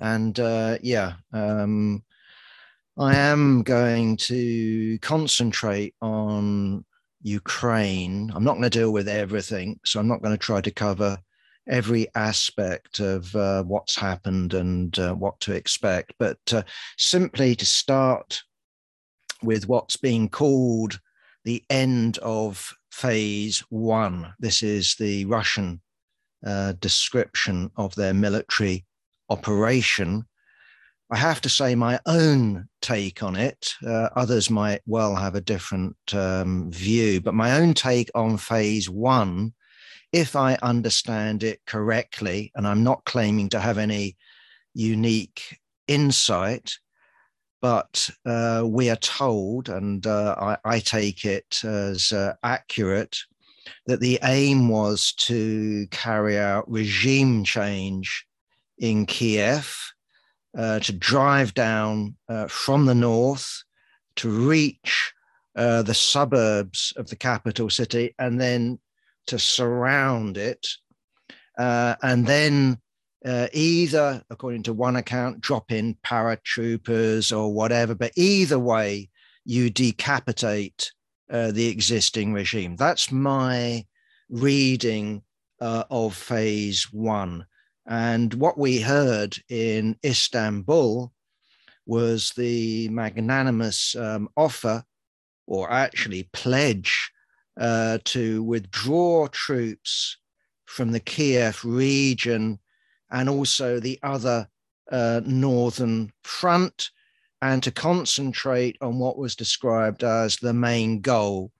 And uh, yeah, um, I am going to concentrate on Ukraine. I'm not going to deal with everything, so I'm not going to try to cover every aspect of uh, what's happened and uh, what to expect, but uh, simply to start with what's being called the end of phase one. This is the Russian uh, description of their military operation. I have to say, my own take on it, uh, others might well have a different um, view, but my own take on phase one, if I understand it correctly, and I'm not claiming to have any unique insight, but uh, we are told, and uh, I, I, take it as uh, accurate, that the aim was to carry out regime change in Kiev, uh, to drive down uh, from the north, to reach uh, the suburbs of the capital city, and then to surround it, and then uh, either, according to one account, drop in paratroopers or whatever, but either way, you decapitate uh, the existing regime. That's my reading uh, of phase one. And what we heard in Istanbul was the magnanimous um, offer, or actually pledge, uh, to withdraw troops from the Kiev region and also the other uh, northern front, and to concentrate on what was described as the main goal,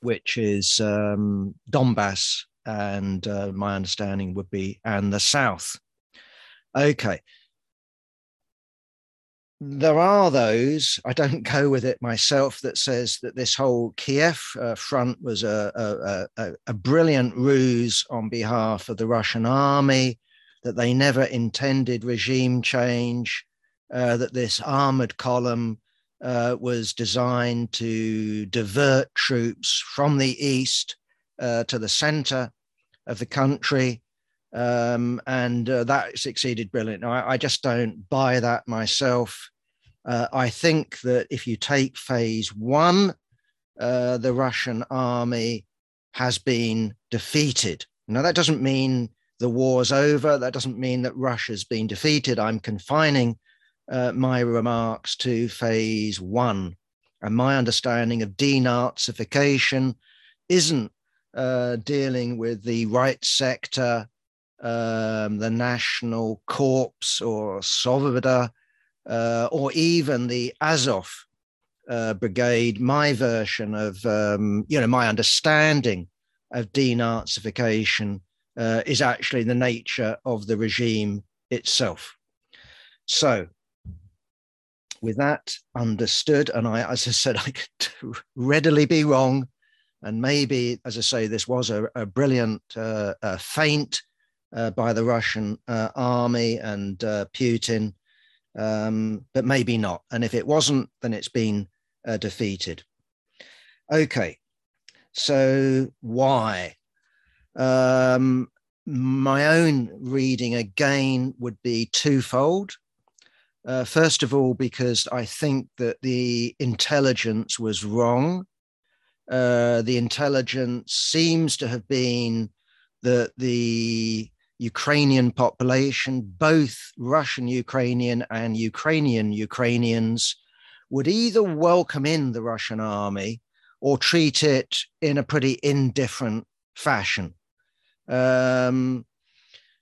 which is um, Donbass, and uh, my understanding would be and the south. Okay. There are those, I don't go with it myself, that says that this whole Kiev uh, front was a, a, a, a brilliant ruse on behalf of the Russian army that they never intended regime change, uh, that this armored column uh, was designed to divert troops from the east uh, to the center of the country. Um, and uh, that succeeded brilliantly. I, I, just don't buy that myself. Uh, I think that if you take phase one, uh, the Russian army has been defeated. Now, that doesn't mean the war's over. That doesn't mean that Russia's been defeated. I'm confining uh, my remarks to phase one. And my understanding of denazification isn't uh, dealing with the right sector, um, the National Corps or Svoboda, uh, or even the Azov uh, brigade. My version of, um, you know, my understanding of denazification uh, is actually the nature of the regime itself. So, with that understood, and I, as I said, I could readily be wrong, and maybe, as I say, this was a, a brilliant uh, uh, feint uh, by the Russian uh, army and uh, Putin, um, but maybe not. And if it wasn't, then it's been uh, defeated. Okay, so why? Um, my own reading again would be twofold. Uh, first of all, because I think that the intelligence was wrong. Uh, the intelligence seems to have been that the Ukrainian population, both Russian Ukrainian and Ukrainian Ukrainians, would either welcome in the Russian army or treat it in a pretty indifferent fashion. Um,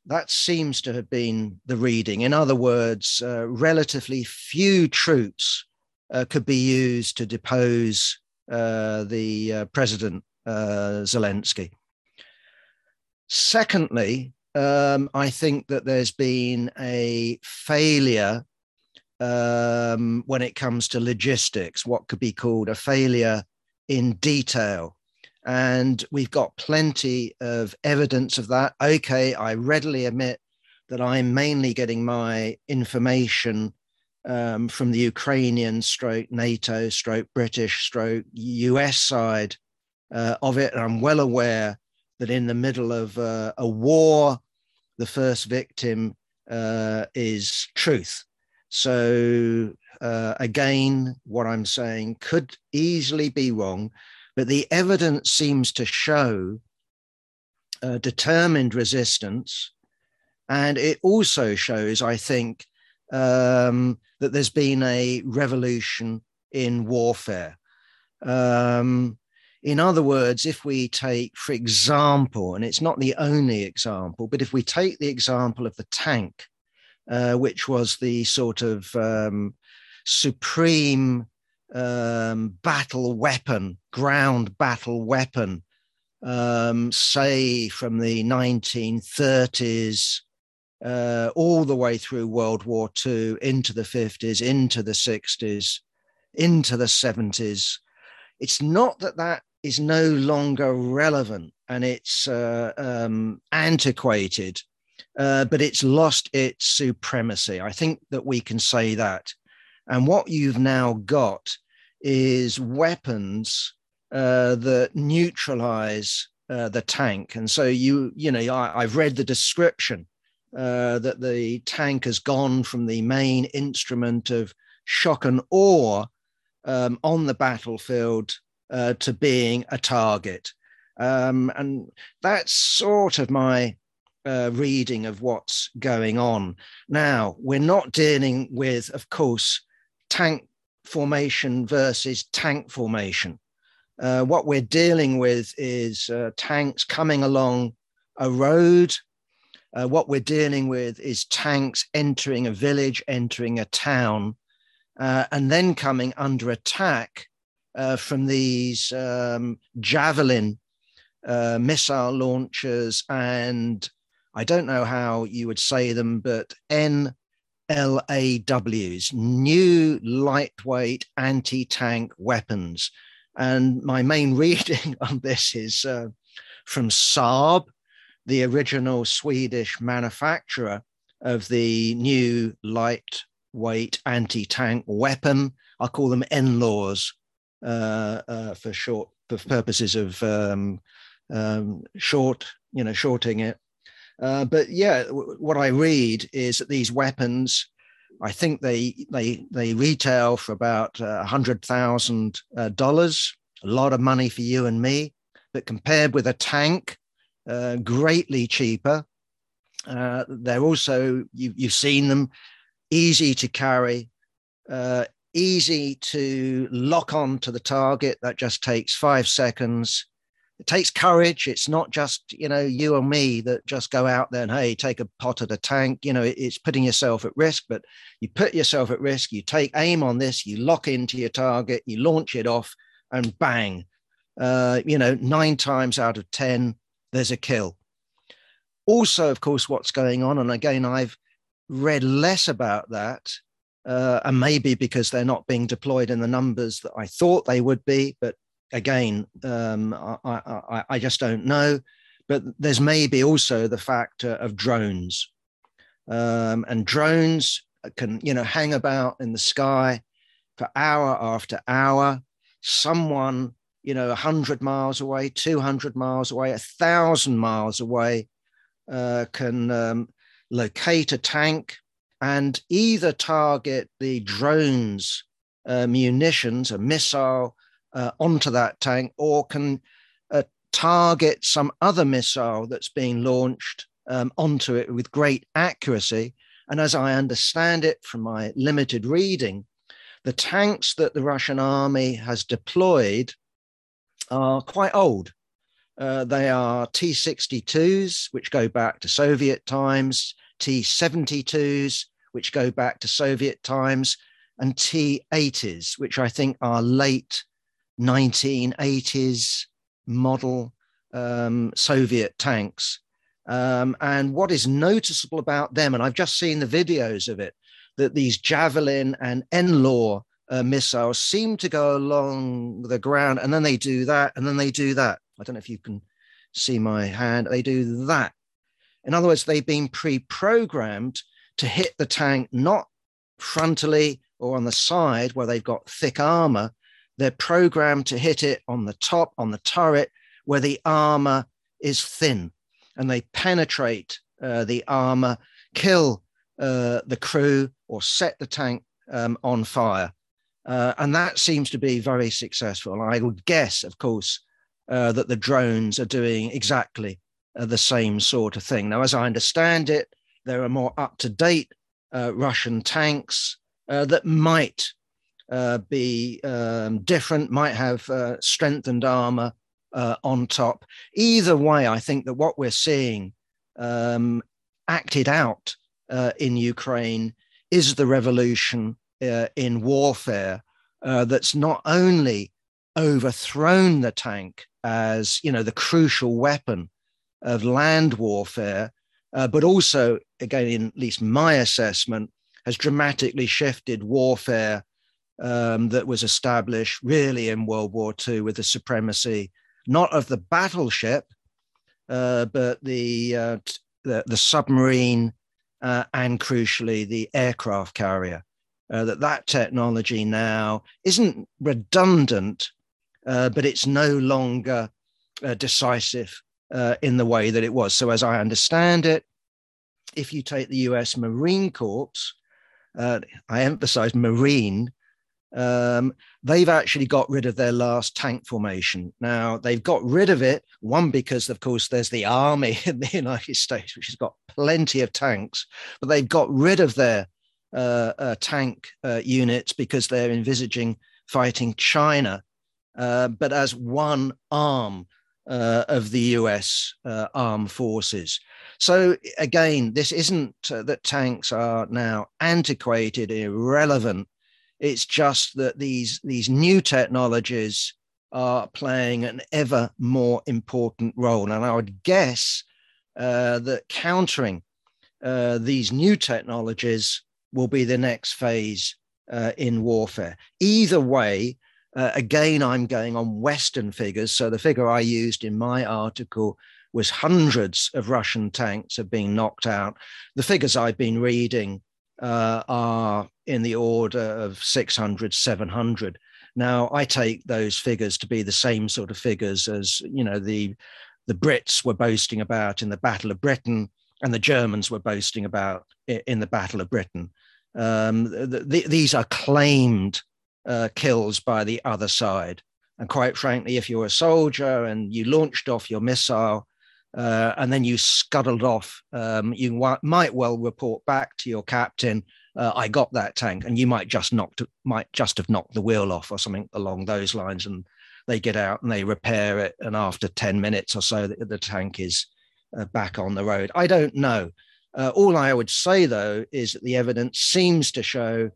that seems to have been the reading. In other words, uh, relatively few troops uh, could be used to depose the uh, President uh, Zelensky. Secondly, um, I think that there's been a failure um, when it comes to logistics, what could be called a failure in detail. And we've got plenty of evidence of that. Okay, I readily admit that I'm mainly getting my information um, from the Ukrainian stroke NATO stroke British stroke US side uh, of it. And I'm well aware that in the middle of uh, a war, the first victim uh, is truth. So uh, again, what I'm saying could easily be wrong, but the evidence seems to show uh, determined resistance. And it also shows, I think, um, that there's been a revolution in warfare. Um, in other words, if we take, for example, and it's not the only example, but if we take the example of the tank, uh, which was the sort of um, supreme um, battle weapon, ground battle weapon, um, say from the 1930s uh, all the way through World War II, into the 50s, into the 60s, into the 70s. It's not that that is no longer relevant and it's uh, um, antiquated, uh, but it's lost its supremacy. I think that we can say that. And what you've now got is weapons uh, that neutralize uh, the tank. And so you, you know, I, have read the description uh, that the tank has gone from the main instrument of shock and awe um, on the battlefield uh, to being a target. Um, and that's sort of my uh, reading of what's going on. Now, we're not dealing with, of course, tank formation versus tank formation. Uh, what we're dealing with is uh, tanks coming along a road. Uh, what we're dealing with is tanks entering a village, entering a town, uh, and then coming under attack uh, from these um, javelin uh, missile launchers and I don't know how you would say them, but N LAWs, new lightweight anti tank weapons. And my main reading on this is uh, from Saab, the original Swedish manufacturer of the new lightweight anti tank weapon. I call them NLAWs uh, uh, for short, for purposes of um, um, short, you know, shorting it. Uh, but yeah, w- what I read is that these weapons, I think they they they retail for about a uh, hundred thousand uh, dollars, a lot of money for you and me. But compared with a tank, uh, greatly cheaper. Uh, they're also you, you've seen them, easy to carry, uh, easy to lock on to the target. That just takes five seconds it takes courage. It's not just, you know, you or me that just go out there and, hey, take a pot at a tank. You know, it's putting yourself at risk, but you put yourself at risk. You take aim on this, you lock into your target, you launch it off, and bang. Uh, you know, nine times out of 10, there's a kill. Also, of course, what's going on, and again, I've read less about that, uh, and maybe because they're not being deployed in the numbers that I thought they would be, but again, um, I, I, I, just don't know. But there's maybe also the factor of drones. Um, and drones can, you know, hang about in the sky for hour after hour. Someone, you know, 100 miles away, 200 miles away, 1,000 miles away uh, can um, locate a tank and either target the drone's uh, munitions, a missile, uh, onto that tank or can uh, target some other missile that's being launched um, onto it with great accuracy. And as I understand it from my limited reading, the tanks that the Russian army has deployed are quite old. Uh, they are T 62s, which go back to Soviet times, T 72s, which go back to Soviet times, and T 80s, which I think are late 1980s model um, Soviet tanks. Um, and what is noticeable about them, and I've just seen the videos of it, that these Javelin and NLAW uh, missiles seem to go along the ground and then they do that and then they do that. I don't know if you can see my hand. They do that. In other words, they've been pre programmed to hit the tank not frontally or on the side where they've got thick armor, they're programmed to hit it on the top, on the turret, where the armor is thin, and they penetrate uh, the armor, kill uh, the crew or set the tank um, on fire. Uh, and that seems to be very successful. I would guess, of course, uh, that the drones are doing exactly uh, the same sort of thing. Now, as I understand it, there are more up to date uh, Russian tanks uh, that might uh, be um, different, might have strengthened armor on top. Either way, I think that what we're seeing um, acted out in Ukraine is the revolution in warfare that's not only overthrown the tank as you know the crucial weapon of land warfare, uh, but also, again, in at least my assessment, has dramatically shifted warfare um, that was established really in World War II with the supremacy not of the battleship, uh, but the, uh, the, the submarine uh, and crucially the aircraft carrier. Uh, that that technology now isn't redundant, uh, but it's no longer uh, decisive uh, in the way that it was. So, as I understand it, if you take the US Marine Corps, uh, I emphasize Marine, um, they've actually got rid of their last tank formation. Now, they've got rid of it, one, because, of course, there's the army in the United States, which has got plenty of tanks, but they've got rid of their tank uh, units because they're envisaging fighting China uh, but as one arm uh, of the US uh, armed forces. So again, this isn't uh, that tanks are now antiquated, irrelevant. It's just that these, these new technologies are playing an ever more important role. And I would guess uh, that countering uh, these new technologies will be the next phase in warfare. Either way, uh, again, I'm going on Western figures. So the figure I used in my article was hundreds of Russian tanks have been knocked out. The figures I've been reading uh, are in the order of 600, 700. Now, I take those figures to be the same sort of figures as, you know, the, the Brits were boasting about in the Battle of Britain and the Germans were boasting about in the Battle of Britain. Um, the, the, these are claimed uh, kills by the other side. And quite frankly, if you're a soldier and you launched off your missile uh, and then you scuttled off, um, you w- might well report back to your captain, uh, "I got that tank," and you might just knocked, might just have knocked the wheel off or something along those lines. And they get out and they repair it, and after ten minutes or so, the, the tank is uh, back on the road. I don't know. Uh, all I would say though is that the evidence seems to show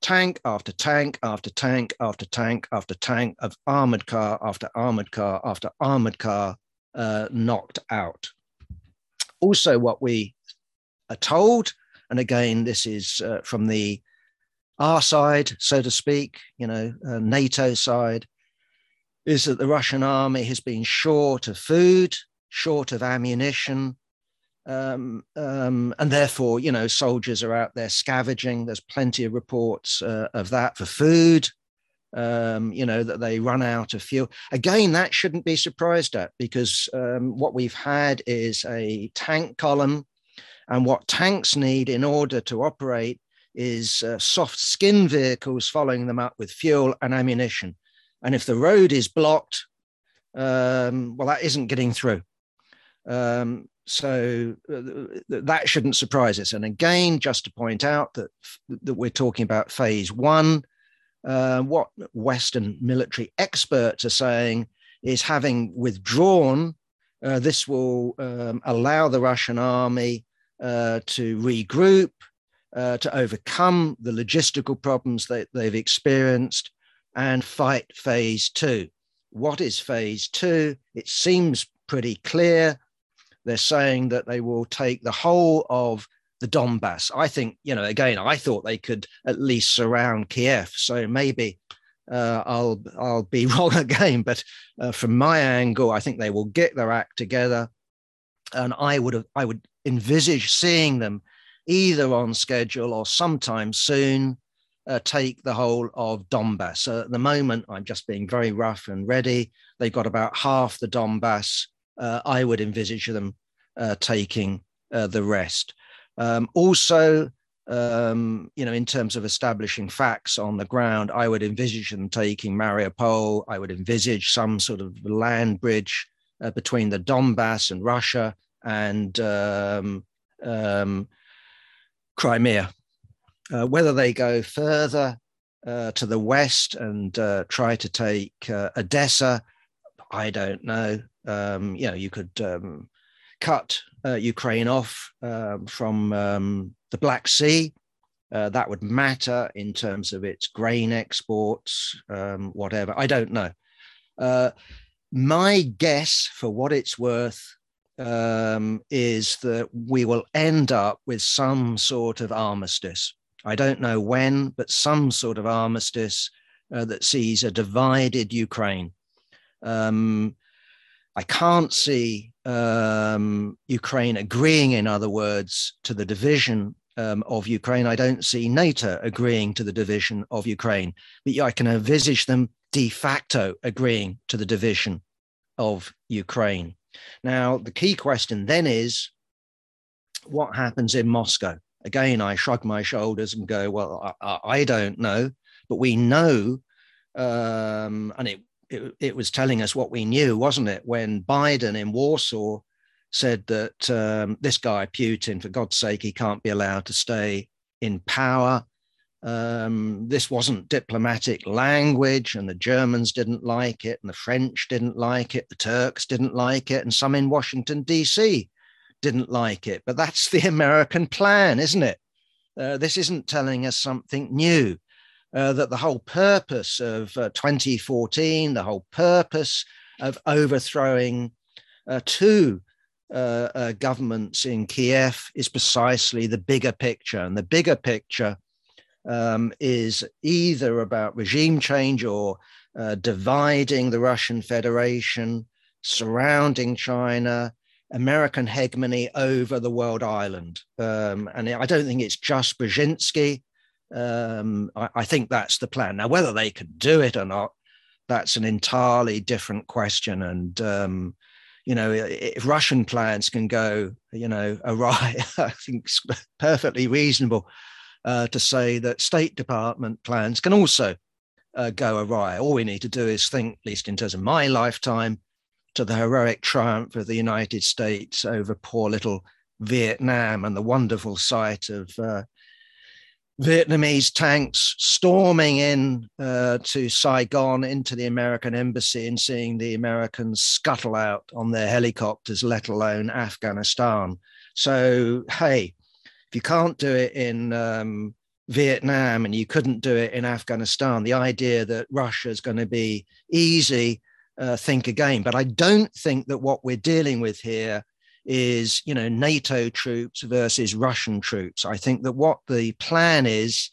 tank after tank after tank after tank after tank of armored car after armored car after armored car uh, knocked out. Also, what we are told, and again, this is uh, from the our side, so to speak, you know, uh, NATO side, is that the Russian army has been short of food, short of ammunition, um, um, and therefore, you know, soldiers are out there scavenging. There's plenty of reports uh, of that for food. Um, you know that they run out of fuel. Again, that shouldn't be surprised at because um, what we've had is a tank column, and what tanks need in order to operate is uh, soft skin vehicles following them up with fuel and ammunition. And if the road is blocked, um, well, that isn't getting through. Um, so uh, that shouldn't surprise us. And again, just to point out that that we're talking about phase one. Uh, what Western military experts are saying is having withdrawn, uh, this will um, allow the Russian army uh, to regroup, uh, to overcome the logistical problems that they've experienced, and fight phase two. What is phase two? It seems pretty clear they're saying that they will take the whole of the Donbass. I think, you know, again, I thought they could at least surround Kiev. So maybe uh, I'll I'll be wrong again. But uh, from my angle, I think they will get their act together, and I would have I would envisage seeing them either on schedule or sometime soon uh, take the whole of Donbass. At the moment, I'm just being very rough and ready. They've got about half the Donbass I would envisage them uh, taking uh, the rest. Um, also, um, you know, in terms of establishing facts on the ground, I would envisage them taking Mariupol. I would envisage some sort of land bridge uh, between the Donbass and Russia and um, um, Crimea. Uh, whether they go further uh, to the west and uh, try to take uh, Odessa, I don't know. Um, you know, you could um, cut uh, Ukraine off um, from um, the Black Sea. Uh, that would matter in terms of its grain exports, um, whatever. I don't know. Uh, my guess, for what it's worth, um, is that we will end up with some sort of armistice. I don't know when, but some sort of armistice uh, that sees a divided Ukraine. Um, I can't see um, Ukraine agreeing, in other words, to the division um, of Ukraine. I don't see NATO agreeing to the division of Ukraine, but I can envisage them de facto agreeing to the division of Ukraine. Now, the key question then is what happens in Moscow? Again, I shrug my shoulders and go, well, I, I don't know, but we know, um, and it it, it, was telling us what we knew, wasn't it? When Biden in Warsaw said that um, this guy, Putin, for God's sake, he can't be allowed to stay in power. Um, this wasn't diplomatic language, and the Germans didn't like it, and the French didn't like it, the Turks didn't like it, and some in Washington, D.C. didn't like it. But that's the American plan, isn't it? Uh, this isn't telling us something new. Uh, that the whole purpose of uh, 2014, the whole purpose of overthrowing uh, two uh, governments in Kiev is precisely the bigger picture. And the bigger picture um, is either about regime change or dividing the Russian Federation, surrounding China, American hegemony over the world island. Um, and I don't think it's just Brzezinski. Um, I, I, think that's the plan. Now, whether they can do it or not, that's an entirely different question. And um, you know, if Russian plans can go, you know, awry, I think it's perfectly reasonable uh, to say that State Department plans can also uh, go awry. All we need to do is think, at least in terms of my lifetime, to the heroic triumph of the United States over poor little Vietnam and the wonderful sight of uh, Vietnamese tanks storming in uh, to Saigon into the American embassy and seeing the Americans scuttle out on their helicopters, let alone Afghanistan. So, hey, if you can't do it in um, Vietnam and you couldn't do it in Afghanistan, the idea that Russia is going to be easy, uh, think again. But I don't think that what we're dealing with here is you know NATO troops versus Russian troops. I think that what the plan is,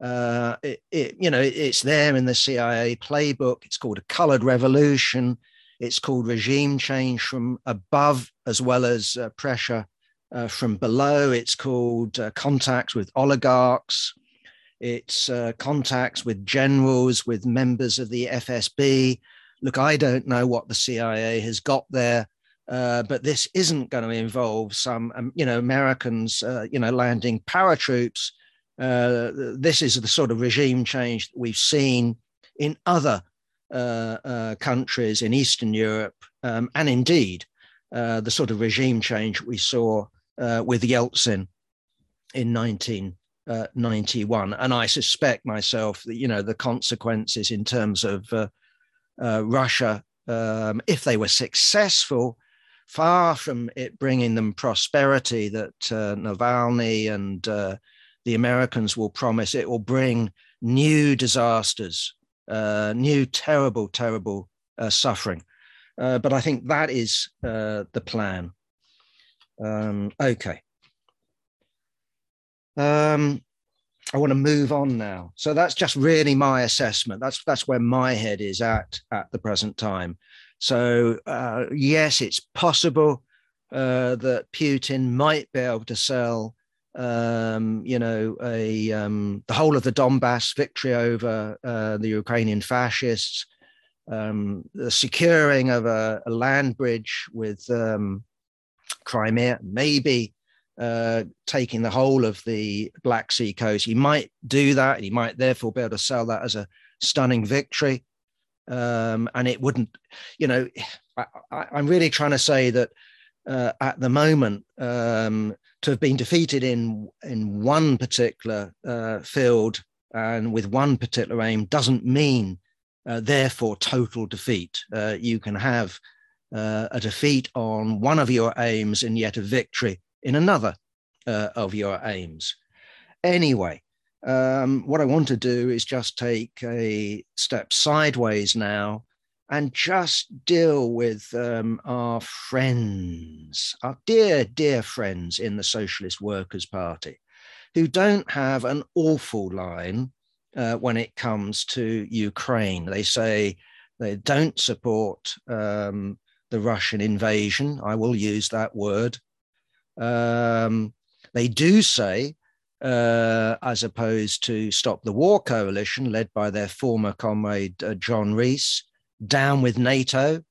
uh, it, it, you know, it's there in the CIA playbook. It's called a colored revolution. It's called regime change from above as well as uh, pressure uh, from below. It's called uh, contacts with oligarchs. It's uh, contacts with generals, with members of the FSB. Look, I don't know what the CIA has got there uh, but this isn't going to involve some, um, you know, Americans, uh, you know, landing paratroops. Uh, this is the sort of regime change that we've seen in other uh, uh, countries in Eastern Europe, um, and indeed the sort of regime change we saw with Yeltsin in 1991. and I suspect myself that, you know, the consequences in terms of Russia, um, if they were successful, far from it bringing them prosperity that uh, Navalny and uh, the Americans will promise, it will bring new disasters, uh, new terrible, terrible uh, suffering. Uh, but I think that is uh, the plan. Um, okay. Um, I want to move on now. So that's just really my assessment. That's that's where my head is at at the present time. So, uh, yes, it's possible uh, that Putin might be able to sell, um, you know, a um, the whole of the Donbass victory over uh, the Ukrainian fascists, um, the securing of a, a land bridge with um, Crimea, maybe uh, taking the whole of the Black Sea coast. He might do that. He might therefore be able to sell that as a stunning victory. Um, and it wouldn't, you know, I, am really trying to say that uh, at the moment, um, to have been defeated in in one particular uh, field and with one particular aim doesn't mean, uh, therefore, total defeat. Uh, you can have uh, a defeat on one of your aims and yet a victory in another uh, of your aims. Anyway, um, what I want to do is just take a step sideways now and just deal with um, our friends, our dear, dear friends in the Socialist Workers' Party, who don't have an awful line uh, when it comes to Ukraine. They say they don't support um, the Russian invasion. I will use that word. Um, they do say, uh, as opposed to Stop the War Coalition, led by their former comrade uh, John Rees, down with NATO,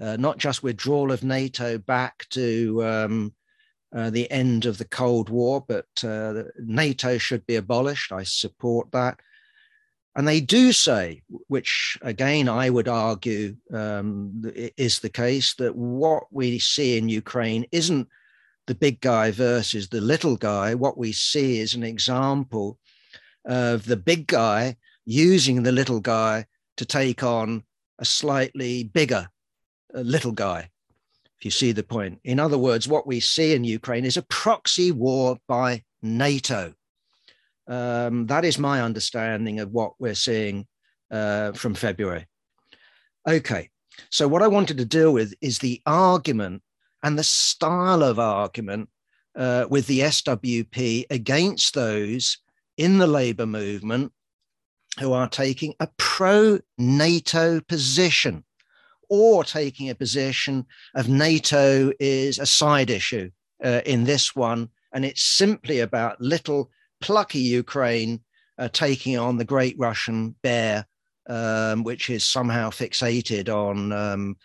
uh, not just withdrawal of NATO back to um, uh, the end of the Cold War, but uh, NATO should be abolished. I support that. And they do say, which again I would argue um, is the case, that what we see in Ukraine isn't the big guy versus the little guy. What we see is an example of the big guy using the little guy to take on a slightly bigger uh, little guy, if you see the point. In other words, what we see in Ukraine is a proxy war by NATO. Um, that is my understanding of what we're seeing uh, from February. Okay, so what I wanted to deal with is the argument and the style of argument uh, with the SWP against those in the labor movement who are taking a pro NATO position or taking a position of NATO is a side issue uh, in this one. And it's simply about little plucky Ukraine uh, taking on the great Russian bear, um, which is somehow fixated on, um,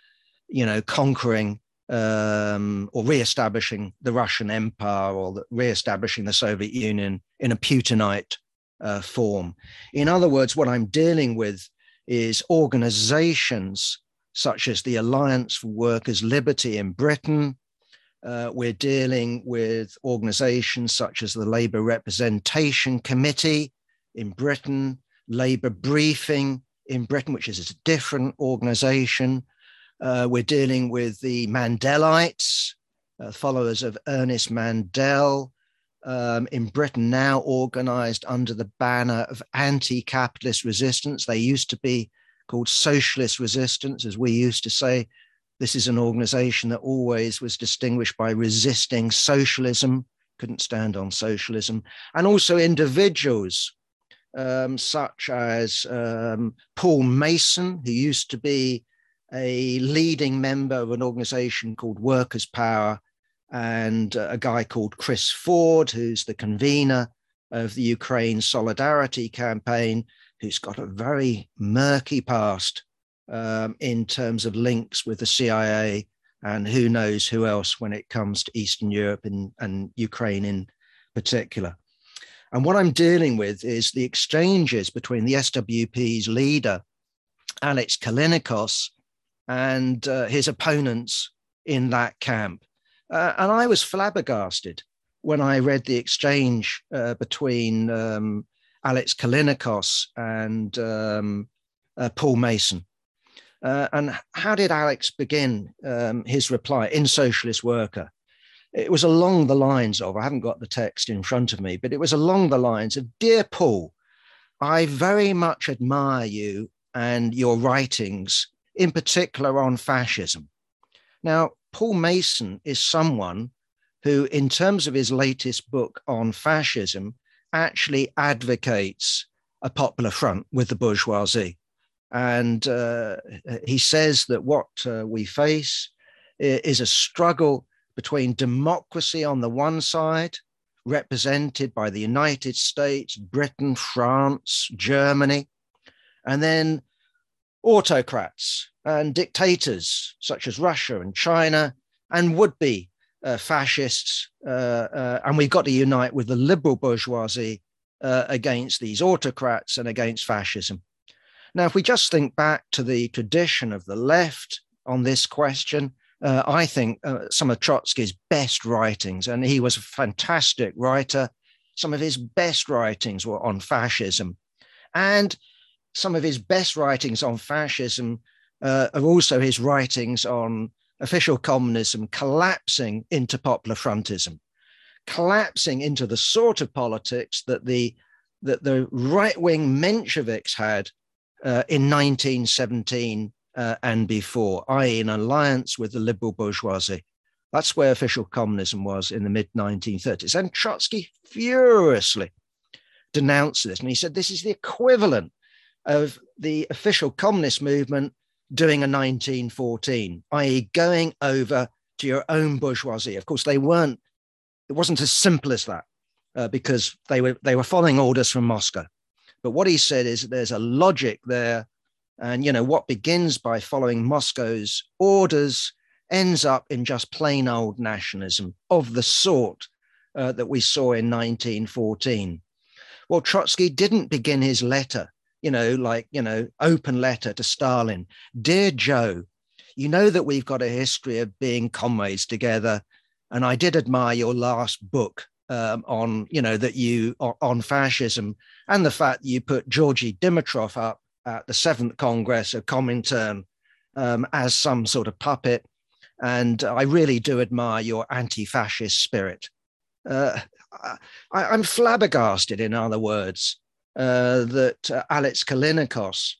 you know, conquering um, or re-establishing the Russian Empire or the, re-establishing the Soviet Union in a Putinite uh, form. In other words, what I'm dealing with is organizations such as the Alliance for Workers' Liberty in Britain. Uh, we're dealing with organizations such as the Labour Representation Committee in Britain, Labour Briefing in Britain, which is a different organization. Uh, we're dealing with the Mandelites, uh, followers of Ernest Mandel, um, in Britain now organized under the banner of anti capitalist resistance. They used to be called socialist resistance, as we used to say. This is an organization that always was distinguished by resisting socialism, couldn't stand on socialism, and also individuals um, such as um, Paul Mason, who used to be a leading member of an organization called Workers' Power and a guy called Chris Ford, who's the convener of the Ukraine Solidarity Campaign, who's got a very murky past um, in terms of links with the CIA and who knows who else when it comes to Eastern Europe and, and Ukraine in particular. And what I'm dealing with is the exchanges between the SWP's leader, Alex Callinicos, and uh, his opponents in that camp. Uh, and I was flabbergasted when I read the exchange uh, between um, Alex Callinicos and um, uh, Paul Mason. Uh, and how did Alex begin um, his reply in Socialist Worker? It was along the lines of, I haven't got the text in front of me, but it was along the lines of Dear Paul, I very much admire you and your writings, in particular on fascism. Now, Paul Mason is someone who, in terms of his latest book on fascism, actually advocates a popular front with the bourgeoisie. And uh, he says that what uh, we face is a struggle between democracy on the one side, represented by the United States, Britain, France, Germany, and then autocrats and dictators such as Russia and China and would be uh, fascists, uh, uh, and we've got to unite with the liberal bourgeoisie uh, against these autocrats and against fascism. Now, if we just think back to the tradition of the left on this question, uh, I think uh, some of Trotsky's best writings, and he was a fantastic writer, some of his best writings were on fascism. And some of his best writings on fascism uh, are also his writings on official communism collapsing into popular frontism, collapsing into the sort of politics that the that the right-wing Mensheviks had uh, in 1917 uh, and before, i.e., an alliance with the liberal bourgeoisie. That's where official communism was in the mid 1930s. And Trotsky furiously denounced this. And he said this is the equivalent of the official communist movement doing a 1914, i.e., going over to your own bourgeoisie. Of course, they weren't, it wasn't as simple as that uh, because they were, they were following orders from Moscow. But what he said is there's a logic there. And, you know, what begins by following Moscow's orders ends up in just plain old nationalism of the sort uh, that we saw in 1914. Well, Trotsky didn't begin his letter you know, like, you know, open letter to Stalin Dear Joe, you know that we've got a history of being comrades together. And I did admire your last book um, on, you know, that you on fascism and the fact that you put Georgy Dimitrov up at the seventh Congress of Comintern um, as some sort of puppet. And I really do admire your anti fascist spirit. Uh, I, am flabbergasted, in other words, uh, that uh, Alex Callinicos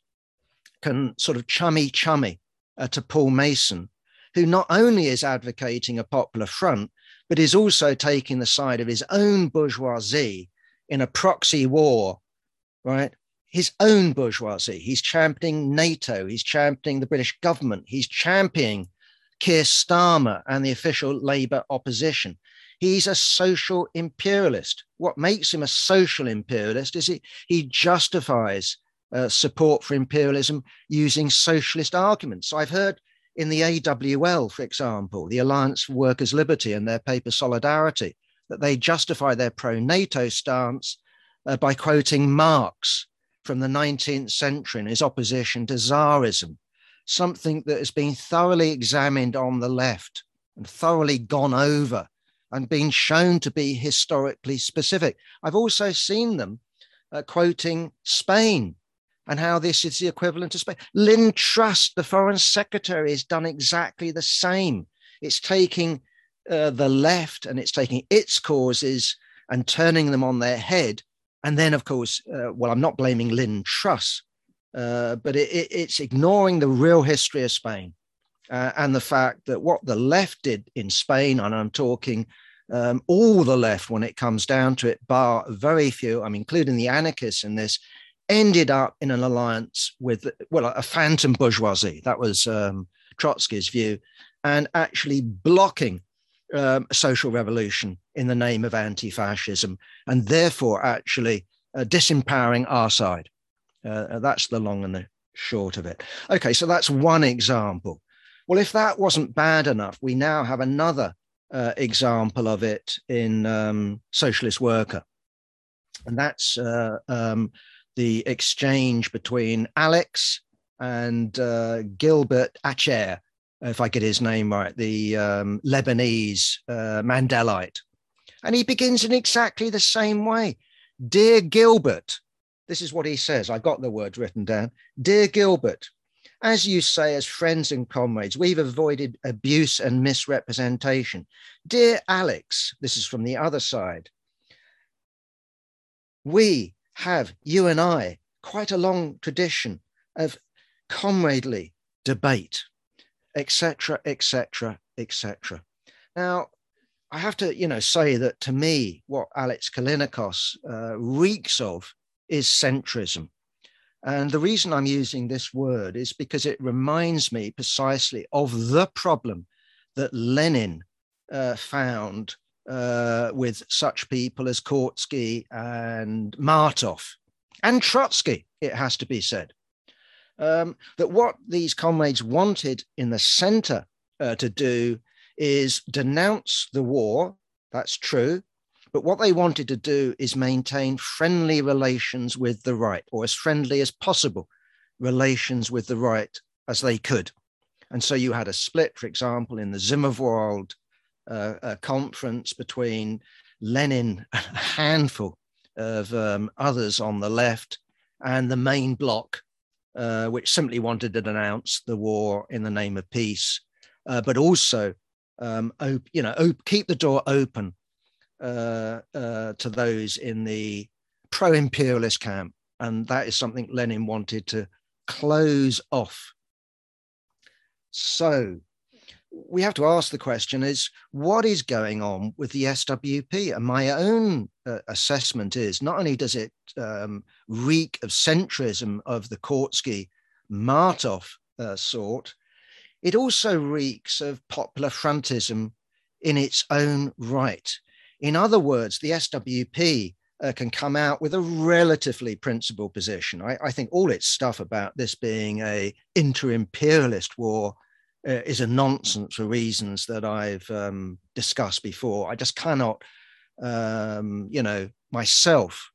can sort of chummy chummy uh, to Paul Mason, who not only is advocating a popular front, but is also taking the side of his own bourgeoisie in a proxy war, right? His own bourgeoisie. He's championing NATO. He's championing the British government. He's championing Keir Starmer and the official Labour opposition. He's a social imperialist. What makes him a social imperialist is he, he justifies uh, support for imperialism using socialist arguments. So I've heard in the AWL, for example, the Alliance for Workers' Liberty and their paper Solidarity, that they justify their pro NATO stance uh, by quoting Marx from the 19th century in his opposition to Tsarism, something that has been thoroughly examined on the left and thoroughly gone over and been shown to be historically specific. I've also seen them uh, quoting Spain and how this is the equivalent to Spain. Liz Truss, the foreign secretary, has done exactly the same. It's taking uh, the left and it's taking its causes and turning them on their head. And then, of course, uh, well, I'm not blaming Liz Truss, uh, but it, it, it's ignoring the real history of Spain uh, and the fact that what the left did in Spain, and I'm talking um, all the left when it comes down to it, bar very few, I'm including the anarchists in this, ended up in an alliance with, well, a phantom bourgeoisie. That was um, Trotsky's view, and actually blocking um, social revolution in the name of anti fascism, and therefore actually uh, disempowering our side. Uh, that's the long and the short of it. Okay, so that's one example. Well, if that wasn't bad enough, we now have another uh, example of it in um, Socialist Worker. And that's uh, um, the exchange between Alex and uh, Gilbert Achcar, if I get his name right, the um, Lebanese uh, Mandelite. And he begins in exactly the same way. Dear Gilbert, this is what he says. I got the words written down. Dear Gilbert, as you say, as friends and comrades, we've avoided abuse and misrepresentation. Dear Alex, this is from the other side. We have, you and I, quite a long tradition of comradely debate, etc., etc., etc. Now, I have to, you know, say that to me, what Alex Callinicos uh, reeks of is centrism. And the reason I'm using this word is because it reminds me precisely of the problem that Lenin uh, found uh, with such people as Kautsky and Martov and Trotsky, it has to be said. Um, that what these comrades wanted in the center uh, to do is denounce the war. That's true. But what they wanted to do is maintain friendly relations with the right, or as friendly as possible relations with the right as they could. And so you had a split, for example, in the Zimmerwald uh, conference between Lenin, a handful of um, others on the left, and the main bloc, uh, which simply wanted to denounce the war in the name of peace, uh, but also, um, op- you know, op- keep the door open uh, uh, to those in the pro-imperialist camp, and that is something Lenin wanted to close off. So we have to ask the question is what is going on with the SWP? And my own uh, assessment is not only does it um, reek of centrism of the Kautsky Martov uh, sort, it also reeks of popular frontism in its own right. In other words, the SWP uh, can come out with a relatively principled position. I, I think all its stuff about this being a inter-imperialist war uh, is a nonsense for reasons that I've um, discussed before. I just cannot, um, you know, myself,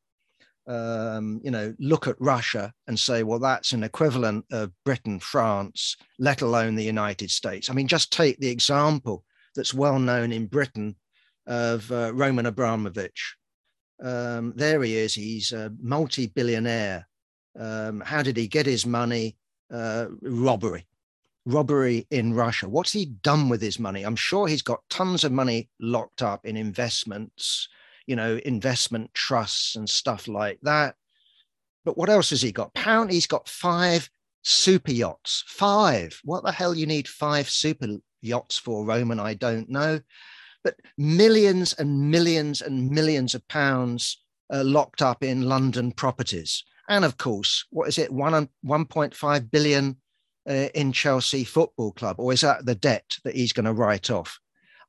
um, you know, look at Russia and say, well, that's an equivalent of Britain, France, let alone the United States. I mean, just take the example that's well known in Britain of uh, Roman Abramovich. Um, there he is. He's a multi-billionaire. Um, how did he get his money? Uh, robbery robbery in Russia. What's he done with his money? I'm sure he's got tons of money locked up in investments, you know, investment trusts and stuff like that. But what else has he got? Apparently, he's got five super yachts. Five. What the hell you need five super yachts for, Roman? I don't know. But millions and millions and millions of pounds uh, locked up in London properties. And of course, what is it? One 1.5 billion uh, in Chelsea Football Club, or is that the debt that he's going to write off?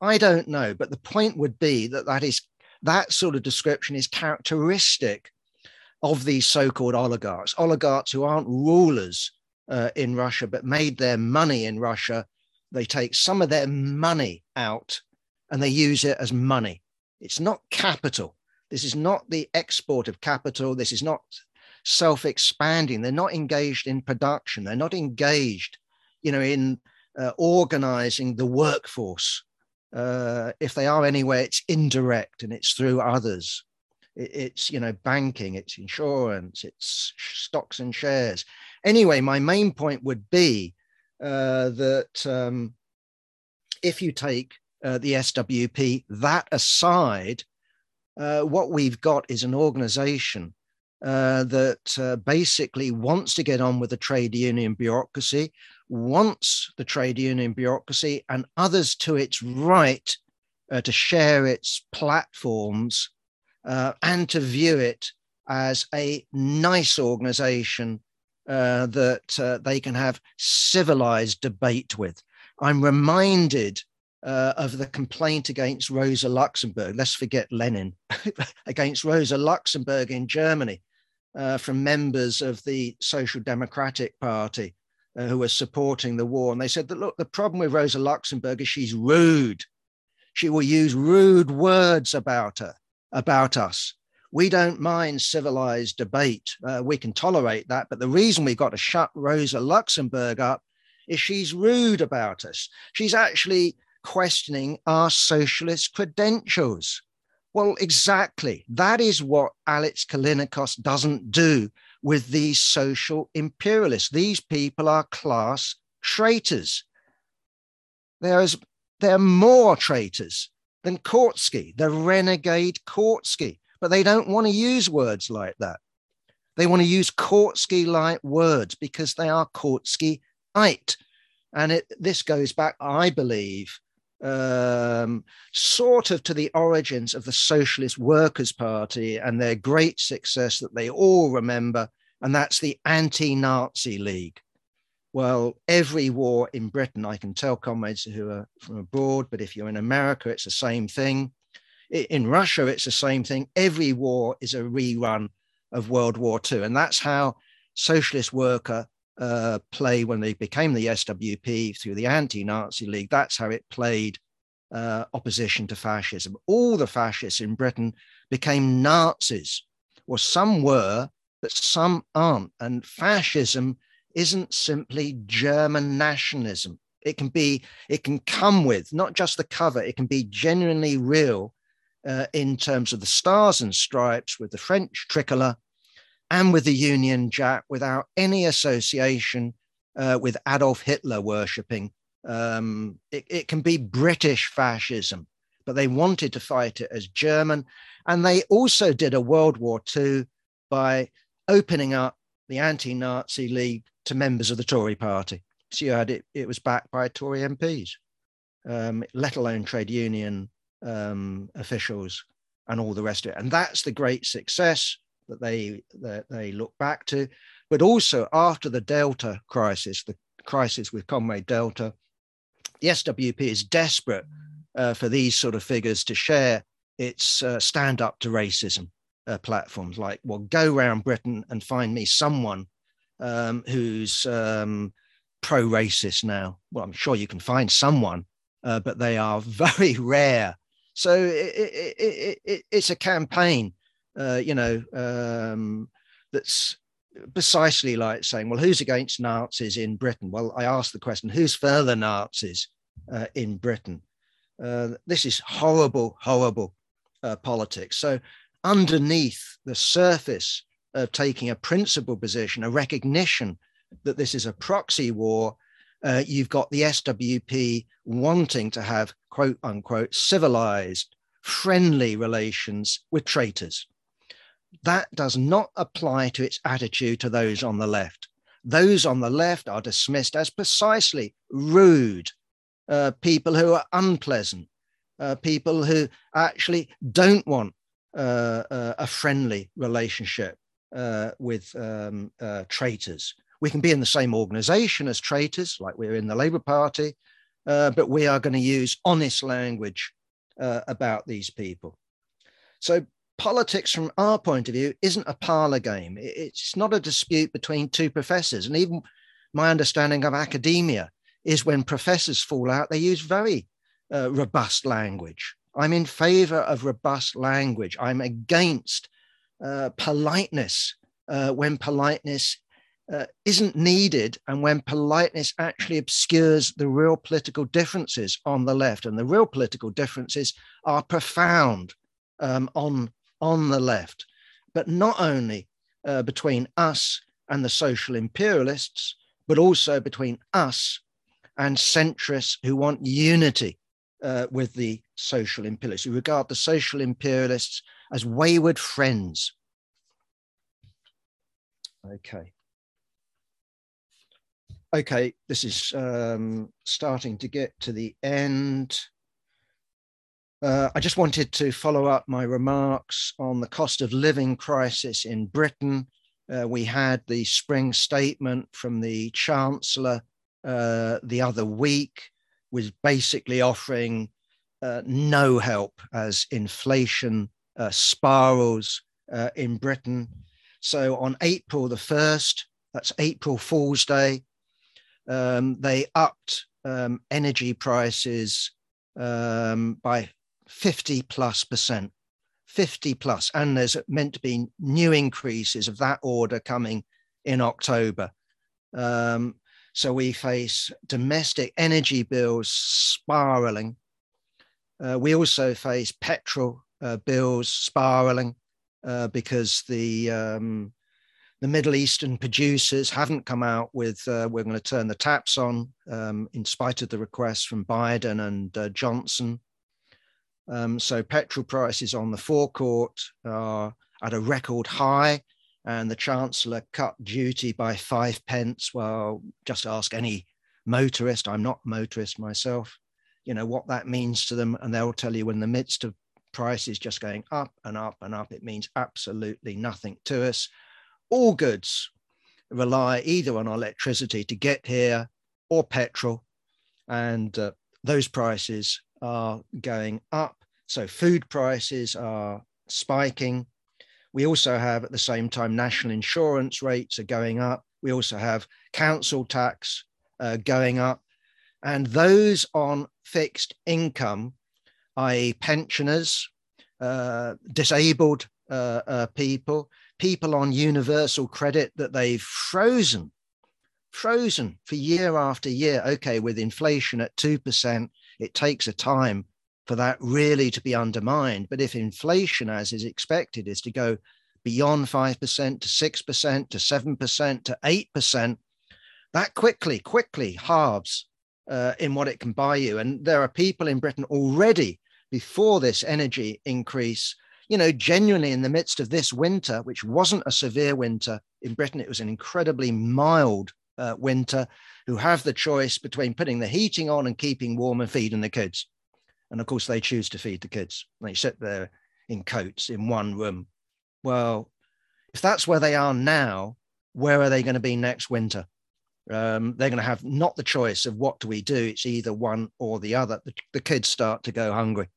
I don't know, but the point would be that that is that sort of description is characteristic of these so-called oligarchs, oligarchs who aren't rulers uh, in Russia but made their money in Russia. They take some of their money out and they use it as money. It's not capital. This is not the export of capital. This is not self expanding. They're not engaged in production. They're not engaged, you know, in uh, organizing the workforce. Uh, if they are anywhere, it's indirect and it's through others. It, it's, you know, banking, it's insurance, it's stocks and shares. Anyway, my main point would be uh, that um, if you take uh, the SWP, that aside, uh, what we've got is an organization uh, that uh, basically wants to get on with the trade union bureaucracy, wants the trade union bureaucracy and others to its right uh, to share its platforms uh, and to view it as a nice organization that they can have civilized debate with. I'm reminded uh, of the complaint against Rosa Luxemburg. Let's forget Lenin, against Rosa Luxemburg in Germany, uh, from members of the Social Democratic Party uh, who were supporting the war. And they said that, look, the problem with Rosa Luxemburg is she's rude. She will use rude words about her, about us. We don't mind civilized debate. Uh, we can tolerate that. But the reason we've got to shut Rosa Luxemburg up is she's rude about us. She's actually questioning our socialist credentials. Well, exactly. That is what Alex Callinicos doesn't do with these social imperialists. These people are class traitors. There's, they're more traitors than Kautsky, the renegade Kautsky, but they don't want to use words like that. They want to use Kautsky like words because they are Kautsky-ite. And it, this goes back, I believe, um, sort of to the origins of the Socialist Workers' Party and their great success that they all remember, and that's the Anti Nazi League. Well, every war in Britain, I can tell comrades who are from abroad, but if you're in America, it's the same thing. In Russia, it's the same thing. Every war is a rerun of World War II. And that's how socialist worker uh, play when they became the SWP through the anti Nazi League. That's how it played uh, opposition to fascism. All the fascists in Britain became Nazis, or some were, but some aren't. And fascism isn't simply German nationalism. It can be, it can come with not just the cover, it can be genuinely real uh, in terms of the stars and stripes with the French tricolour and with the Union Jack without any association uh, with Adolf Hitler worshipping. Um, it, it can be British fascism, but they wanted to fight it as German. And they also did a World War II by opening up the anti Nazi League to members of the Tory party. So you had it, it was backed by Tory MPs, um, let alone trade union um, officials and all the rest of it. And that's the great success that they that they look back to. But also after the Delta crisis, the crisis with Comrade Delta, the SWP is desperate uh, for these sort of figures to share its uh, stand up to racism uh, platforms. Like, well, go around Britain and find me someone um, who's um, pro racist now. Well, I'm sure you can find someone, uh, but they are very rare. So it, it, it, it's a campaign uh, you know, um, that's precisely like saying, well, who's against Nazis in Britain? Well, I asked the question, who's for the Nazis uh, in Britain? Uh, this is horrible, horrible uh, politics. So, underneath the surface of taking a principled position, a recognition that this is a proxy war, uh, you've got the SWP wanting to have quote unquote civilized, friendly relations with traitors that does not apply to its attitude to those on the left. Those on the left are dismissed as precisely rude, uh, people who are unpleasant, uh, people who actually don't want uh, uh a friendly relationship uh, with um, uh, traitors. We can be in the same organization as traitors, like we're in the Labour Party, but we are going to use honest language about these people. So politics from our point of view isn't a parlor game. It's not a dispute between two professors. And even my understanding of academia is when professors fall out, they use very uh, robust language. I'm in favor of robust language. I'm against uh, politeness uh, when politeness uh, isn't needed and when politeness actually obscures the real political differences on the left. And the real political differences are profound um, on on the left, but not only uh, between us and the social imperialists, but also between us and centrists who want unity uh, with the social imperialists, who regard the social imperialists as wayward friends. Okay. Okay, this is um, starting to get to the end. Uh, I just wanted to follow up my remarks on the cost of living crisis in Britain. Uh, we had the spring statement from the Chancellor uh, the other week, was basically offering uh, no help as inflation uh, spirals uh, in Britain. So on April the 1st, that's April Fool's Day, um, they upped um, energy prices um, by 50 plus percent, 50 plus, and there's meant to be new increases of that order coming in October. Um, so we face domestic energy bills spiraling. Uh, we also face petrol uh, bills spiraling uh, because the um, the Middle Eastern producers haven't come out with uh, we're going to turn the taps on um, in spite of the requests from Biden and uh, Johnson. Um, so petrol prices on the forecourt are at a record high, and the Chancellor cut duty by five pence. Well, just ask any motorist. I'm not motorist myself. You know what that means to them, and they'll tell you in the midst of prices just going up and up and up, it means absolutely nothing to us. All goods rely either on electricity to get here or petrol, and uh, those prices are going up. So food prices are spiking. We also have at the same time national insurance rates are going up. We also have council tax uh, going up. And those on fixed income i.e., pensioners, uh, disabled uh, uh, people, people on universal credit that they've frozen, frozen for year after year. Okay, with inflation at 2%, it takes a time for that really to be undermined. But if inflation, as is expected, is to go beyond 5% to 6% to 7% to 8%, that quickly, quickly halves uh, in what it can buy you. And there are people in Britain already before this energy increase, you know, genuinely in the midst of this winter, which wasn't a severe winter in Britain, it was an incredibly mild uh, winter, who have the choice between putting the heating on and keeping warm and feeding the kids. And of course, they choose to feed the kids. They sit there in coats in one room. Well, if that's where they are now, where are they going to be next winter? Um, they're going to have not the choice of what do we do. It's either one or the other. The, the kids start to go hungry.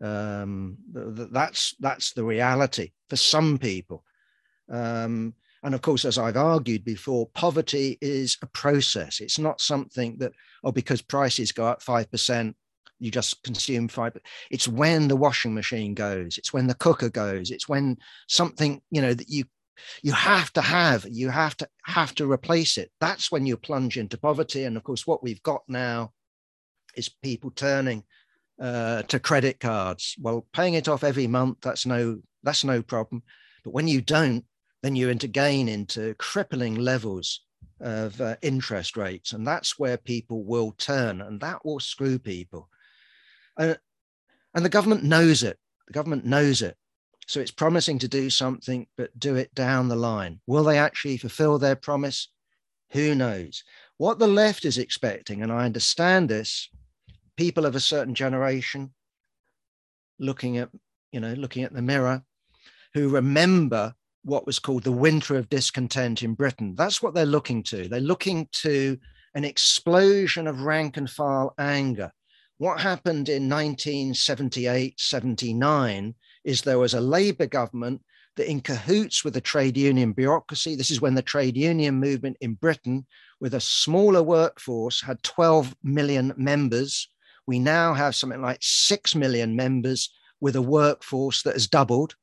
Um, that's that's the reality for some people. Um, and of course, as I've argued before, poverty is a process. It's not something that, oh, because prices go up 5%, you just consume five. It's when the washing machine goes, it's when the cooker goes, it's when something, you know, that you you have to have, you have to have to replace it. That's when you plunge into poverty. And of course, what we've got now is people turning uh, to credit cards. Well, paying it off every month, that's no that's no problem. But when you don't, then you enter gain into crippling levels of uh, interest rates. And that's where people will turn, and that will screw people. And the government knows it. The government knows it. So it's promising to do something, but do it down the line. Will they actually fulfill their promise? Who knows? What the left is expecting, and I understand this, people of a certain generation looking at, you know, looking at the mirror, who remember what was called the winter of discontent in Britain. That's what they're looking to. They're looking to an explosion of rank and file anger. What happened in 1978 79 is there was a Labour government that, in cahoots with the trade union bureaucracy, this is when the trade union movement in Britain, with a smaller workforce, had 12 million members. We now have something like 6 million members with a workforce that has doubled,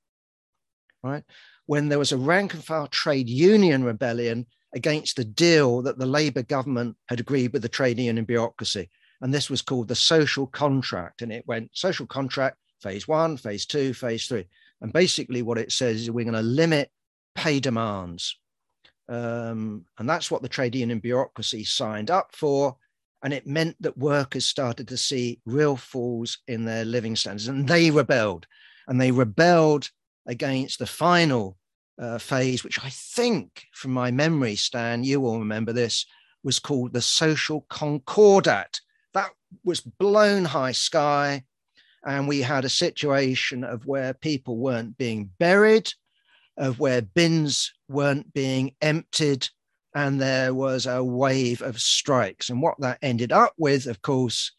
right? When there was a rank and file trade union rebellion against the deal that the Labour government had agreed with the trade union bureaucracy. And this was called the social contract. And it went social contract, phase one, phase two, phase three. And basically, what it says is we're going to limit pay demands. Um, and that's what the trade union bureaucracy signed up for. And it meant that workers started to see real falls in their living standards. And they rebelled. And they rebelled against the final uh, phase, which I think, from my memory, Stan, you will remember this, was called the Social Concordat. That was blown high sky. And we had a situation of where people weren't being buried, of where bins weren't being emptied, and there was a wave of strikes. And what that ended up with, of course,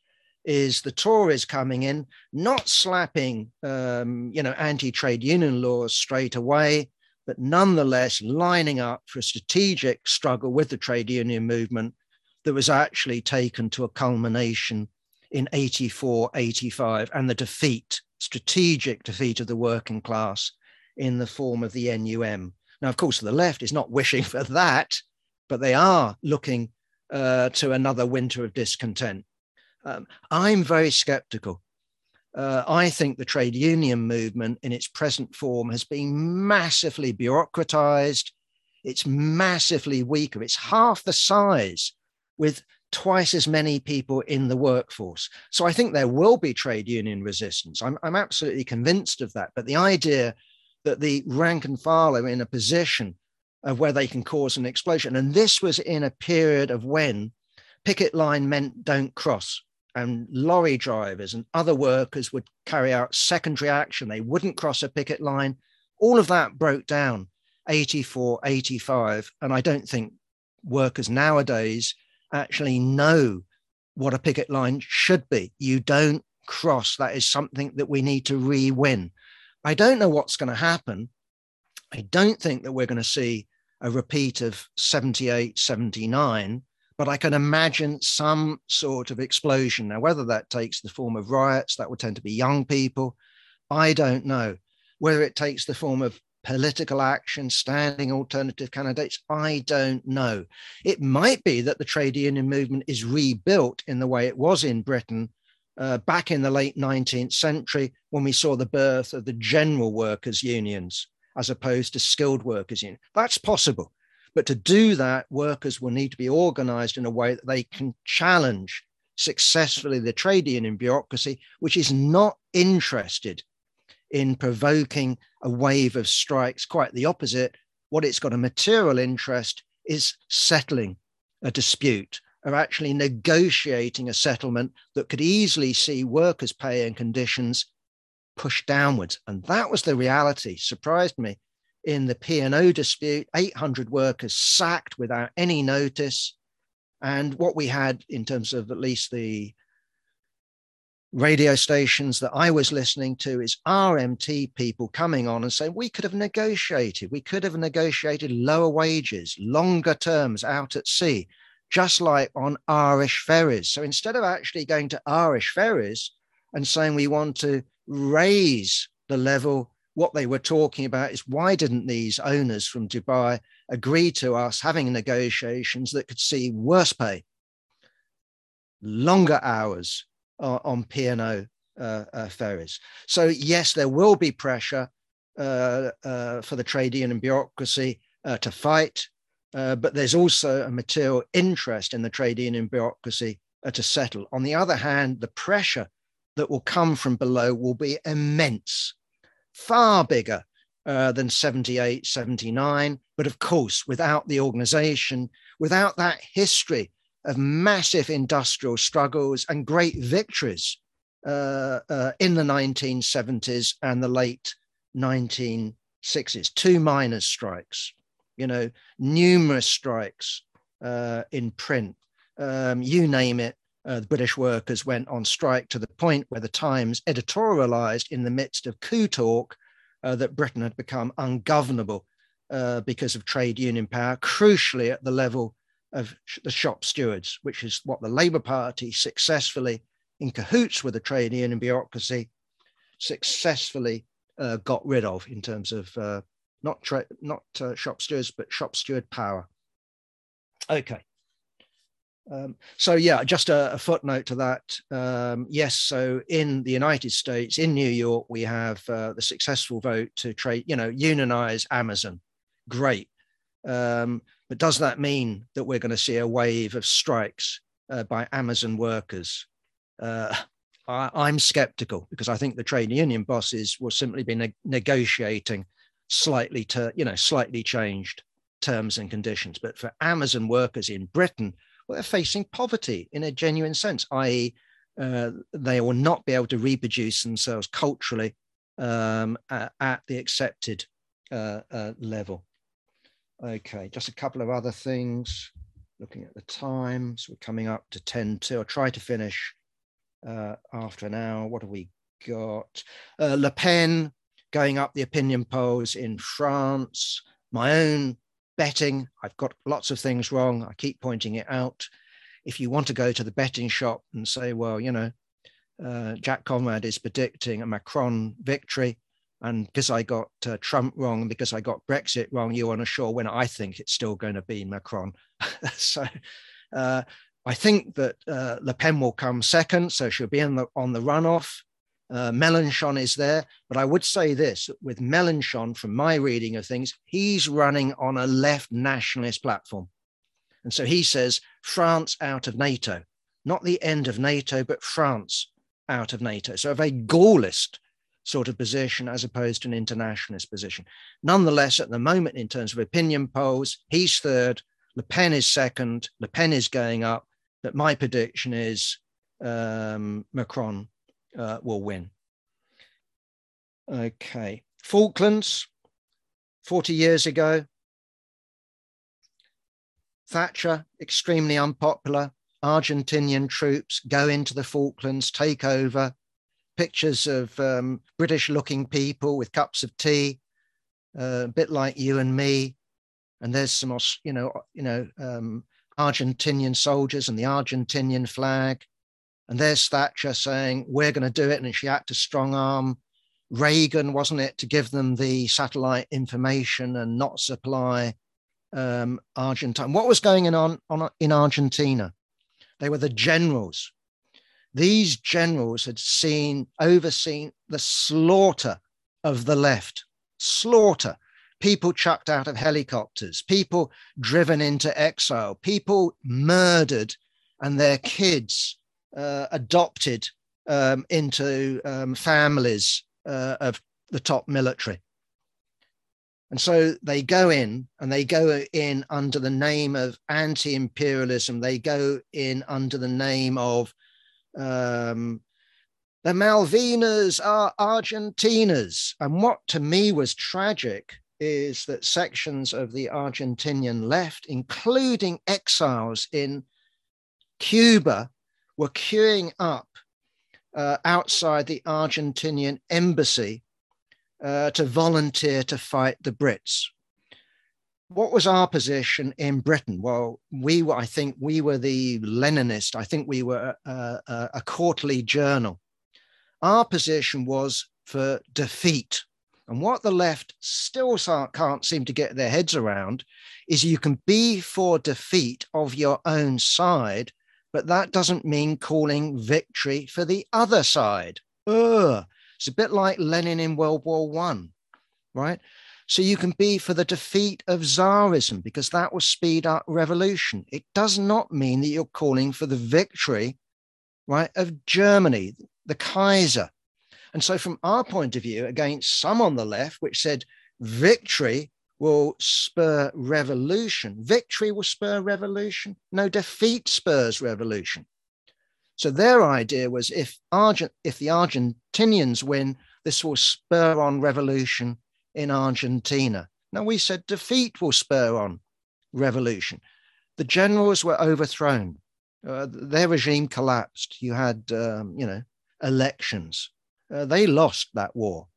is the Tories coming in, not slapping, um, you know, anti-trade union laws straight away, but nonetheless lining up for a strategic struggle with the trade union movement that was actually taken to a culmination in 84, 85, and the defeat, strategic defeat of the working class in the form of the NUM. Now, of course, the left is not wishing for that, but they are looking uh, to another winter of discontent. Um, I'm very skeptical uh, I think the trade union movement in its present form has been massively bureaucratized. It's massively weaker. It's half the size with twice as many people in the workforce. So I think there will be trade union resistance. I'm, I'm absolutely convinced of that. But the idea that the rank and file are in a position of where they can cause an explosion, and this was in a period of when picket line meant don't cross and lorry drivers and other workers would carry out secondary action. They wouldn't cross a picket line. All of that broke down 84, 85. And I don't think workers nowadays actually know what a picket line should be. You don't cross. That is something that we need to re win. I don't know what's going to happen. I don't think that we're going to see a repeat of 78, 79 but I can imagine some sort of explosion. Now, whether that takes the form of riots, that would tend to be young people, I don't know. Whether it takes the form of political action, standing alternative candidates, I don't know. It might be that the trade union movement is rebuilt in the way it was in Britain uh, back in the late 19th century when we saw the birth of the general workers' unions as opposed to skilled workers' unions. That's possible. But to do that, workers will need to be organized in a way that they can challenge successfully the trade union bureaucracy, which is not interested in provoking a wave of strikes. Quite the opposite. What it's got a material interest is settling a dispute or actually negotiating a settlement that could easily see workers' pay and conditions pushed downwards. And that was the reality, surprised me in the P&O dispute, 800 workers sacked without any notice. And what we had in terms of at least the radio stations that I was listening to is RMT people coming on and saying, we could have negotiated, we could have negotiated lower wages, longer terms out at sea, just like on Irish ferries. So instead of actually going to Irish ferries and saying we want to raise the level what they were talking about is why didn't these owners from Dubai agree to us having negotiations that could see worse pay, longer hours uh, on P&O uh, uh, ferries. So yes, there will be pressure uh, uh, for the trade union and bureaucracy uh, to fight, but there's also a material interest in the trade union bureaucracy to settle. On the other hand, the pressure that will come from below will be immense far bigger uh, than 78, 79. But of course, without the organization, without that history of massive industrial struggles and great victories uh, uh, in the 1970s and the late 1960s, two miners' strikes, you know, numerous strikes uh, in print, um, you name it, uh, the British workers went on strike to the point where the Times editorialized in the midst of coup talk uh, that Britain had become ungovernable uh, because of trade union power, crucially at the level of sh- the shop stewards, which is what the Labour Party successfully, in cahoots with the trade union bureaucracy, successfully uh, got rid of in terms of uh, not tra- not uh, shop stewards, but shop steward power. Okay. Um, so yeah, just a, a, footnote to that. Um, yes, so in the United States, in New York, we have uh, the successful vote to trade, you know, unionize Amazon. Great, um, but does that mean that we're going to see a wave of strikes uh, by Amazon workers? Uh, I, am skeptical because I think the trade union bosses will simply be ne- negotiating slightly to, you know, slightly changed terms and conditions. But for Amazon workers in Britain they're facing poverty in a genuine sense, i.e., uh, they will not be able to reproduce themselves culturally um, at, at, the accepted uh, uh, level. Okay, just a couple of other things. Looking at the time, so we're coming up to 10 to. I'll try to finish uh, after an hour. What have we got? Uh, Le Pen going up the opinion polls in France. My own betting, I've got lots of things wrong. I keep pointing it out. If you want to go to the betting shop and say, well, you know, uh, Jack Conrad is predicting a Macron victory, and because I got uh, Trump wrong, because I got Brexit wrong, you want a sure winner. I think it's still going to be Macron. so uh, I think that uh, Le Pen will come second, so she'll be the, on the runoff. Uh, Mélenchon is there, but I would say this with Mélenchon, from my reading of things, he's running on a left nationalist platform. And so he says France out of NATO, not the end of NATO, but France out of NATO. So a very Gaullist sort of position as opposed to an internationalist position. Nonetheless, at the moment, in terms of opinion polls, he's third, Le Pen is second, Le Pen is going up. But my prediction is um, Macron uh, will win. Okay, Falklands, 40 years ago. Thatcher, extremely unpopular. Argentinian troops go into the Falklands, take over. Pictures of um, British looking people with cups of tea, uh, a bit like you and me. And there's some, you know, you know, um, Argentinian soldiers and the Argentinian flag. And there's Thatcher saying, We're going to do it. And she had to strong arm Reagan, wasn't it, to give them the satellite information and not supply um, Argentina. What was going on, on in Argentina? They were the generals. These generals had seen, overseen the slaughter of the left, slaughter. People chucked out of helicopters, people driven into exile, people murdered, and their kids uh, adopted um, into um, families uh, of the top military. And so they go in and they go in under the name of anti imperialism. They go in under the name of um, the Malvinas are Argentinas. And what to me was tragic is that sections of the Argentinian left, including exiles in Cuba, were queuing up uh, outside the Argentinian embassy uh, to volunteer to fight the Brits. What was our position in Britain? Well, we were, I think we were the Leninist. I think we were a, quarterly journal. Our position was for defeat. And what the left still can't seem to get their heads around is you can be for defeat of your own side but that doesn't mean calling victory for the other side. Ugh. It's a bit like Lenin in World War One, right? So you can be for the defeat of Tsarism because that will speed up revolution. It does not mean that you're calling for the victory, right, of Germany, the Kaiser. And so, from our point of view, against some on the left, which said victory will spur revolution. Victory will spur revolution. No, defeat spurs revolution. So their idea was if, Argent, if the Argentinians win, this will spur on revolution in Argentina. Now we said defeat will spur on revolution. The generals were overthrown. Uh, their regime collapsed. You had, um, you know, elections. Uh, they lost that war.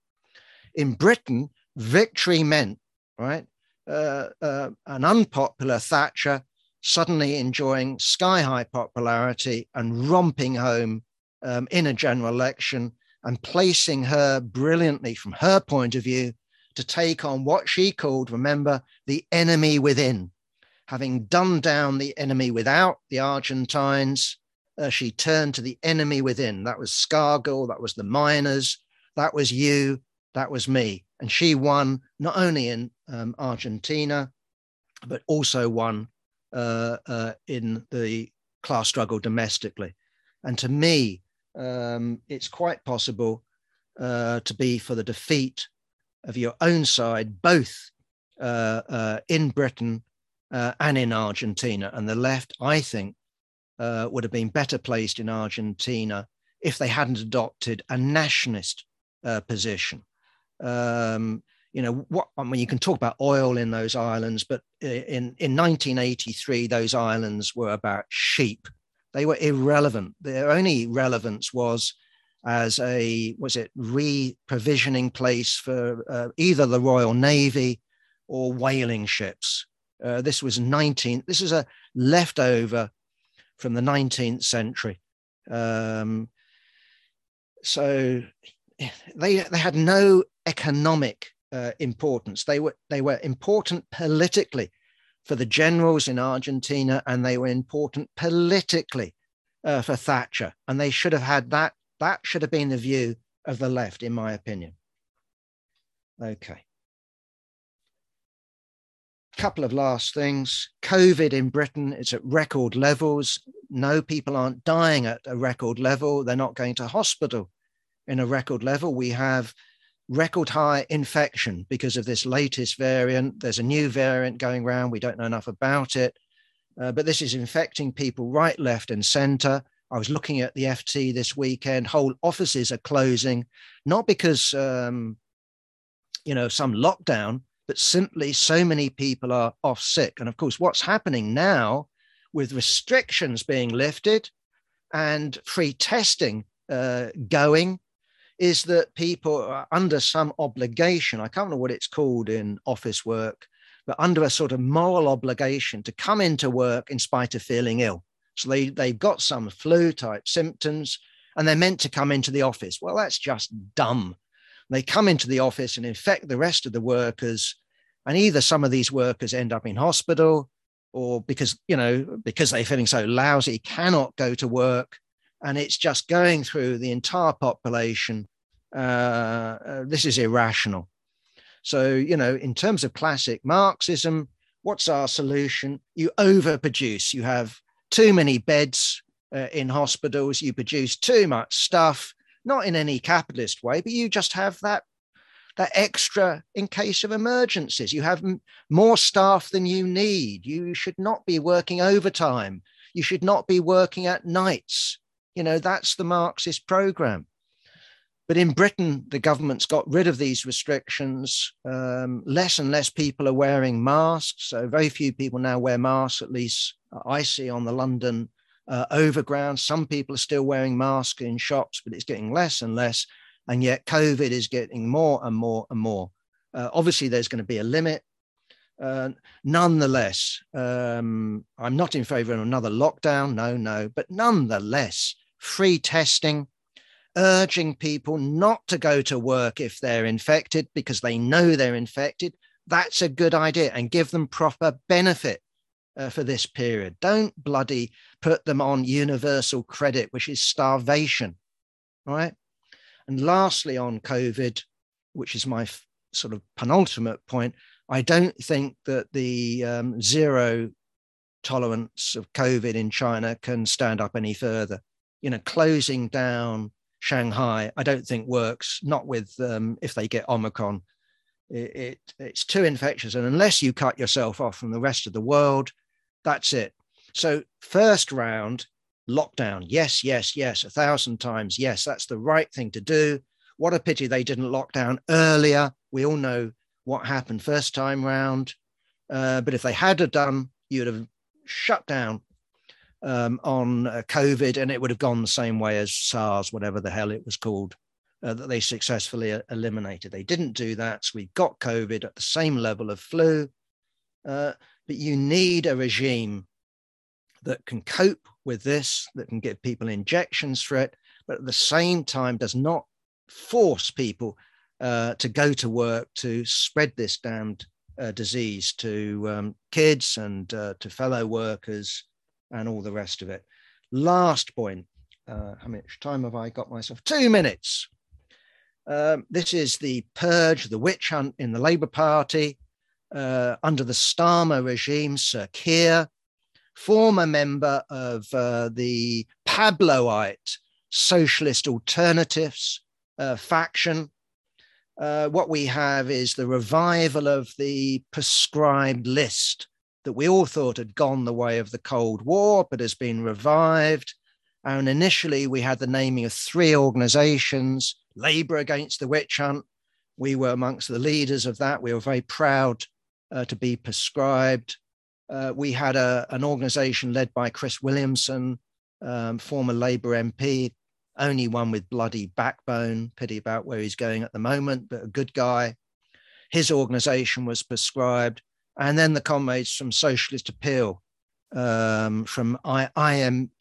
In Britain, victory meant right? Uh, uh, an unpopular Thatcher suddenly enjoying sky high popularity and romping home um, in a general election and placing her brilliantly from her point of view to take on what she called, remember, the enemy within. Having done down the enemy without, the Argentines, uh, she turned to the enemy within. That was Scargill, that was the miners, that was you, that was me. And she won not only in um, Argentina, but also won uh, uh, in the class struggle domestically. And to me, um, it's quite possible uh, to be for the defeat of your own side, both uh, uh, in Britain uh, and in Argentina. And the left, I think, would have been better placed in Argentina if they hadn't adopted a nationalist position um, you know what I mean you can talk about oil in those islands but in in 1983 those islands were about sheep. They were irrelevant. Their only relevance was as a was it re-provisioning place for uh, either the royal navy or whaling ships. Uh, this was 19 this is a leftover from the 19th century. Um, so they they had no economic uh, importance. They were they were important politically for the generals in Argentina, and they were important politically uh, for Thatcher. And they should have had that. That should have been the view of the left, in my opinion. Okay. A Couple of last things. COVID in Britain is at record levels. No, people aren't dying at a record level. They're not going to hospital in a record level. We have record high infection because of this latest variant. There's a new variant going around. We don't know enough about it. Uh, but this is infecting people right, left, and center. I was looking at the FT this weekend. Whole offices are closing, not because um, you know some lockdown, but simply so many people are off sick. And of course, what's happening now with restrictions being lifted and free testing uh, going is that people are under some obligation. I can't remember what it's called in office work, but under a sort of moral obligation to come into work in spite of feeling ill. So they, they've got some flu type symptoms and they're meant to come into the office. Well, that's just dumb. They come into the office and infect the rest of the workers. And either some of these workers end up in hospital or because, you know, because they're feeling so lousy, cannot go to work. And it's just going through the entire population. Uh, uh, this is irrational. So, you know, in terms of classic Marxism, what's our solution? You overproduce. You have too many beds uh, in hospitals. You produce too much stuff, not in any capitalist way, but you just have that that extra in case of emergencies. You have m- more staff than you need. You should not be working overtime. You should not be working at nights. You know, that's the Marxist program. But in Britain, the government's got rid of these restrictions. Um, less and less people are wearing masks. So, very few people now wear masks, at least I see on the London uh, overground. Some people are still wearing masks in shops, but it's getting less and less. And yet, COVID is getting more and more and more. Uh, obviously, there's going to be a limit. Uh, nonetheless, um, I'm not in favor of another lockdown. No, no. But nonetheless, free testing, urging people not to go to work if they're infected because they know they're infected, that's a good idea and give them proper benefit uh, for this period. Don't bloody put them on universal credit, which is starvation, right? And lastly, on COVID, which is my f- sort of penultimate point, I don't think that the um, zero tolerance of COVID in China can stand up any further. You know, closing down Shanghai, I don't think works. Not with um, if they get Omicron, it, it, it's too infectious, and unless you cut yourself off from the rest of the world, that's it. So first round lockdown, yes, yes, yes, a thousand times, yes, that's the right thing to do. What a pity they didn't lock down earlier. We all know what happened first time round, uh, but if they had have done, you'd have shut down um, on uh, COVID, and it would have gone the same way as SARS, whatever the hell it was called, uh, that they successfully uh, eliminated. They didn't do that. So we got COVID at the same level of flu. Uh, but you need a regime that can cope with this, that can give people injections for it, but at the same time does not force people uh, to go to work to spread this damned uh, disease to um, kids and to fellow workers and all the rest of it. Last point. Uh, how much time have I got myself? Two minutes. Um, this is the purge, the witch hunt in the Labour Party uh, under the Starmer regime. Sir Keir, former member of uh, the Pabloite Socialist Alternatives uh, faction. Uh, what we have is the revival of the prescribed list that we all thought had gone the way of the Cold War, but has been revived. And initially, we had the naming of three organizations Labour Against the Witch Hunt. We were amongst the leaders of that. We were very proud uh, to be prescribed. Uh, we had a, an organization led by Chris Williamson, um, former Labour MP, only one with bloody backbone. Pity about where he's going at the moment, but a good guy. His organization was prescribed and then the comrades from Socialist Appeal, um, from I, IM,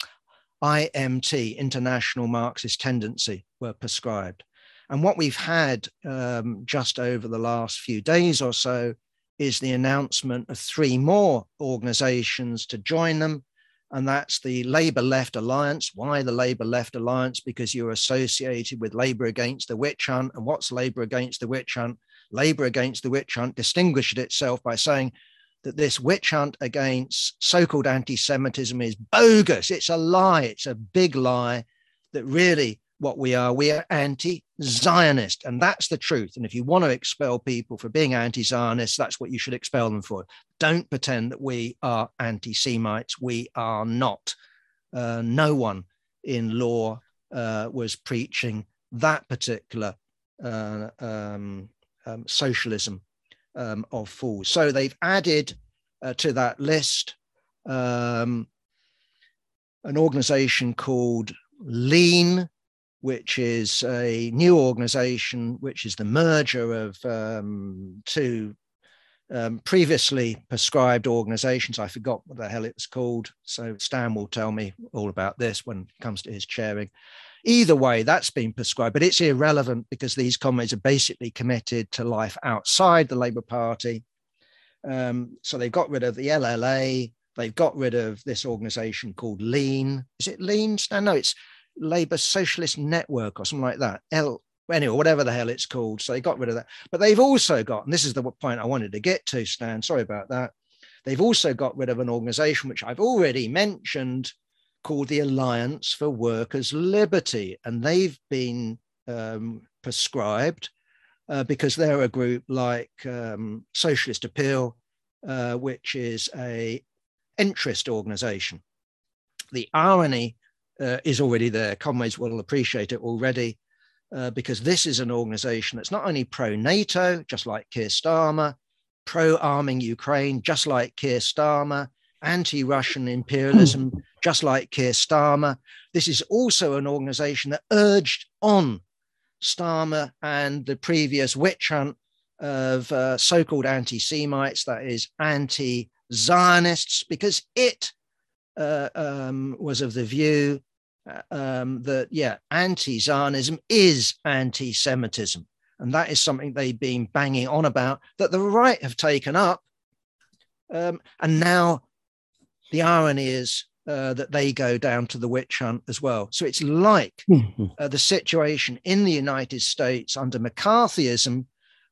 IMT, International Marxist Tendency, were prescribed. And what we've had um, just over the last few days or so is the announcement of three more organizations to join them. And that's the Labour Left Alliance. Why the Labour Left Alliance? Because you're associated with Labour Against the Witch Hunt. And what's Labour Against the Witch Hunt? Labour Against the Witch Hunt distinguished itself by saying that this witch hunt against so called anti Semitism is bogus. It's a lie. It's a big lie that really what we are, we are anti Zionist. And that's the truth. And if you want to expel people for being anti Zionist, that's what you should expel them for. Don't pretend that we are anti Semites. We are not. Uh, no one in law uh, was preaching that particular uh, um, um, socialism um, of fools. So they've added uh, to that list um, an organization called Lean, which is a new organization, which is the merger of um, two um, previously prescribed organizations. I forgot what the hell it was called. So Stan will tell me all about this when it comes to his chairing. Either way, that's been prescribed, but it's irrelevant because these comrades are basically committed to life outside the Labour Party. Um, so they've got rid of the LLA. They've got rid of this organization called Lean. Is it Lean? No, it's Labour Socialist Network or something like that. L anyway, whatever the hell it's called. So they got rid of that. But they've also got, and this is the point I wanted to get to, Stan. Sorry about that. They've also got rid of an organization which I've already mentioned called the Alliance for Workers' Liberty. And they've been um, prescribed uh, because they're a group like um, Socialist Appeal, uh, which is a entryist organization. The irony uh, is already there. Comrades will appreciate it already uh, because this is an organization that's not only pro NATO, just like Keir Starmer, pro arming Ukraine, just like Keir Starmer, anti Russian imperialism, just like Keir Starmer. This is also an organization that urged on Starmer and the previous witch hunt of uh, so called anti Semites, that is, anti Zionists, because it uh, um, was of the view uh, um, that, yeah, anti Zionism is anti Semitism. And that is something they've been banging on about that the right have taken up. Um, and now the irony is uh, that they go down to the witch hunt as well. So it's like mm-hmm. uh, the situation in the United States under McCarthyism,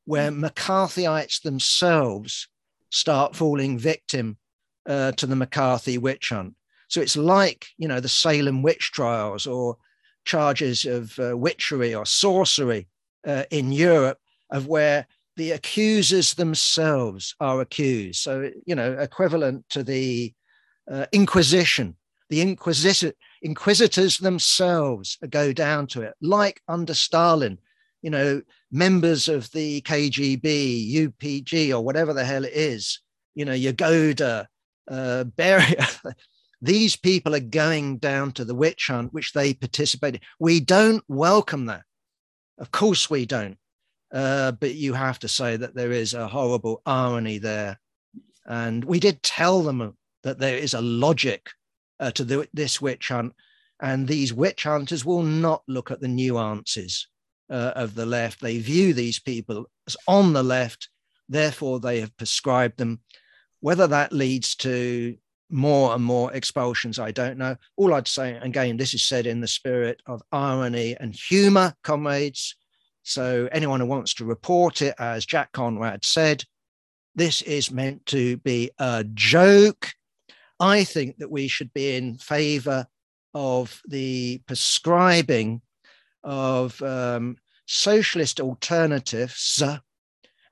where McCarthyites themselves start falling victim uh, to the McCarthy witch hunt. So it's like, you know, the Salem witch trials or charges of uh, witchery or sorcery uh, in Europe, of where the accusers themselves are accused. So, you know, equivalent to the uh, Inquisition. The Inquisitor, inquisitors themselves go down to it, like under Stalin. You know, members of the KGB, UPG, or whatever the hell it is. You know, Yagoda, uh, Beria. These people are going down to the witch hunt, which they participated. We don't welcome that. Of course, we don't. Uh, but you have to say that there is a horrible irony there. And we did tell them that there is a logic uh, to the, this witch hunt. And these witch hunters will not look at the nuances uh, of the left. They view these people as on the left. Therefore, they have prescribed them. Whether that leads to more and more expulsions. I don't know. All I'd say, again, this is said in the spirit of irony and humor, comrades. So anyone who wants to report it, as Jack Conrad said, this is meant to be a joke. I think that we should be in favor of the prescribing of um, socialist alternatives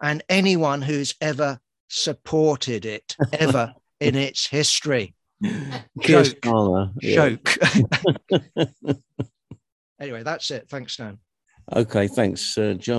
and anyone who's ever supported it, ever in its history. Joke. Joke. anyway, that's it. Thanks, Dan. Okay, thanks, uh, John.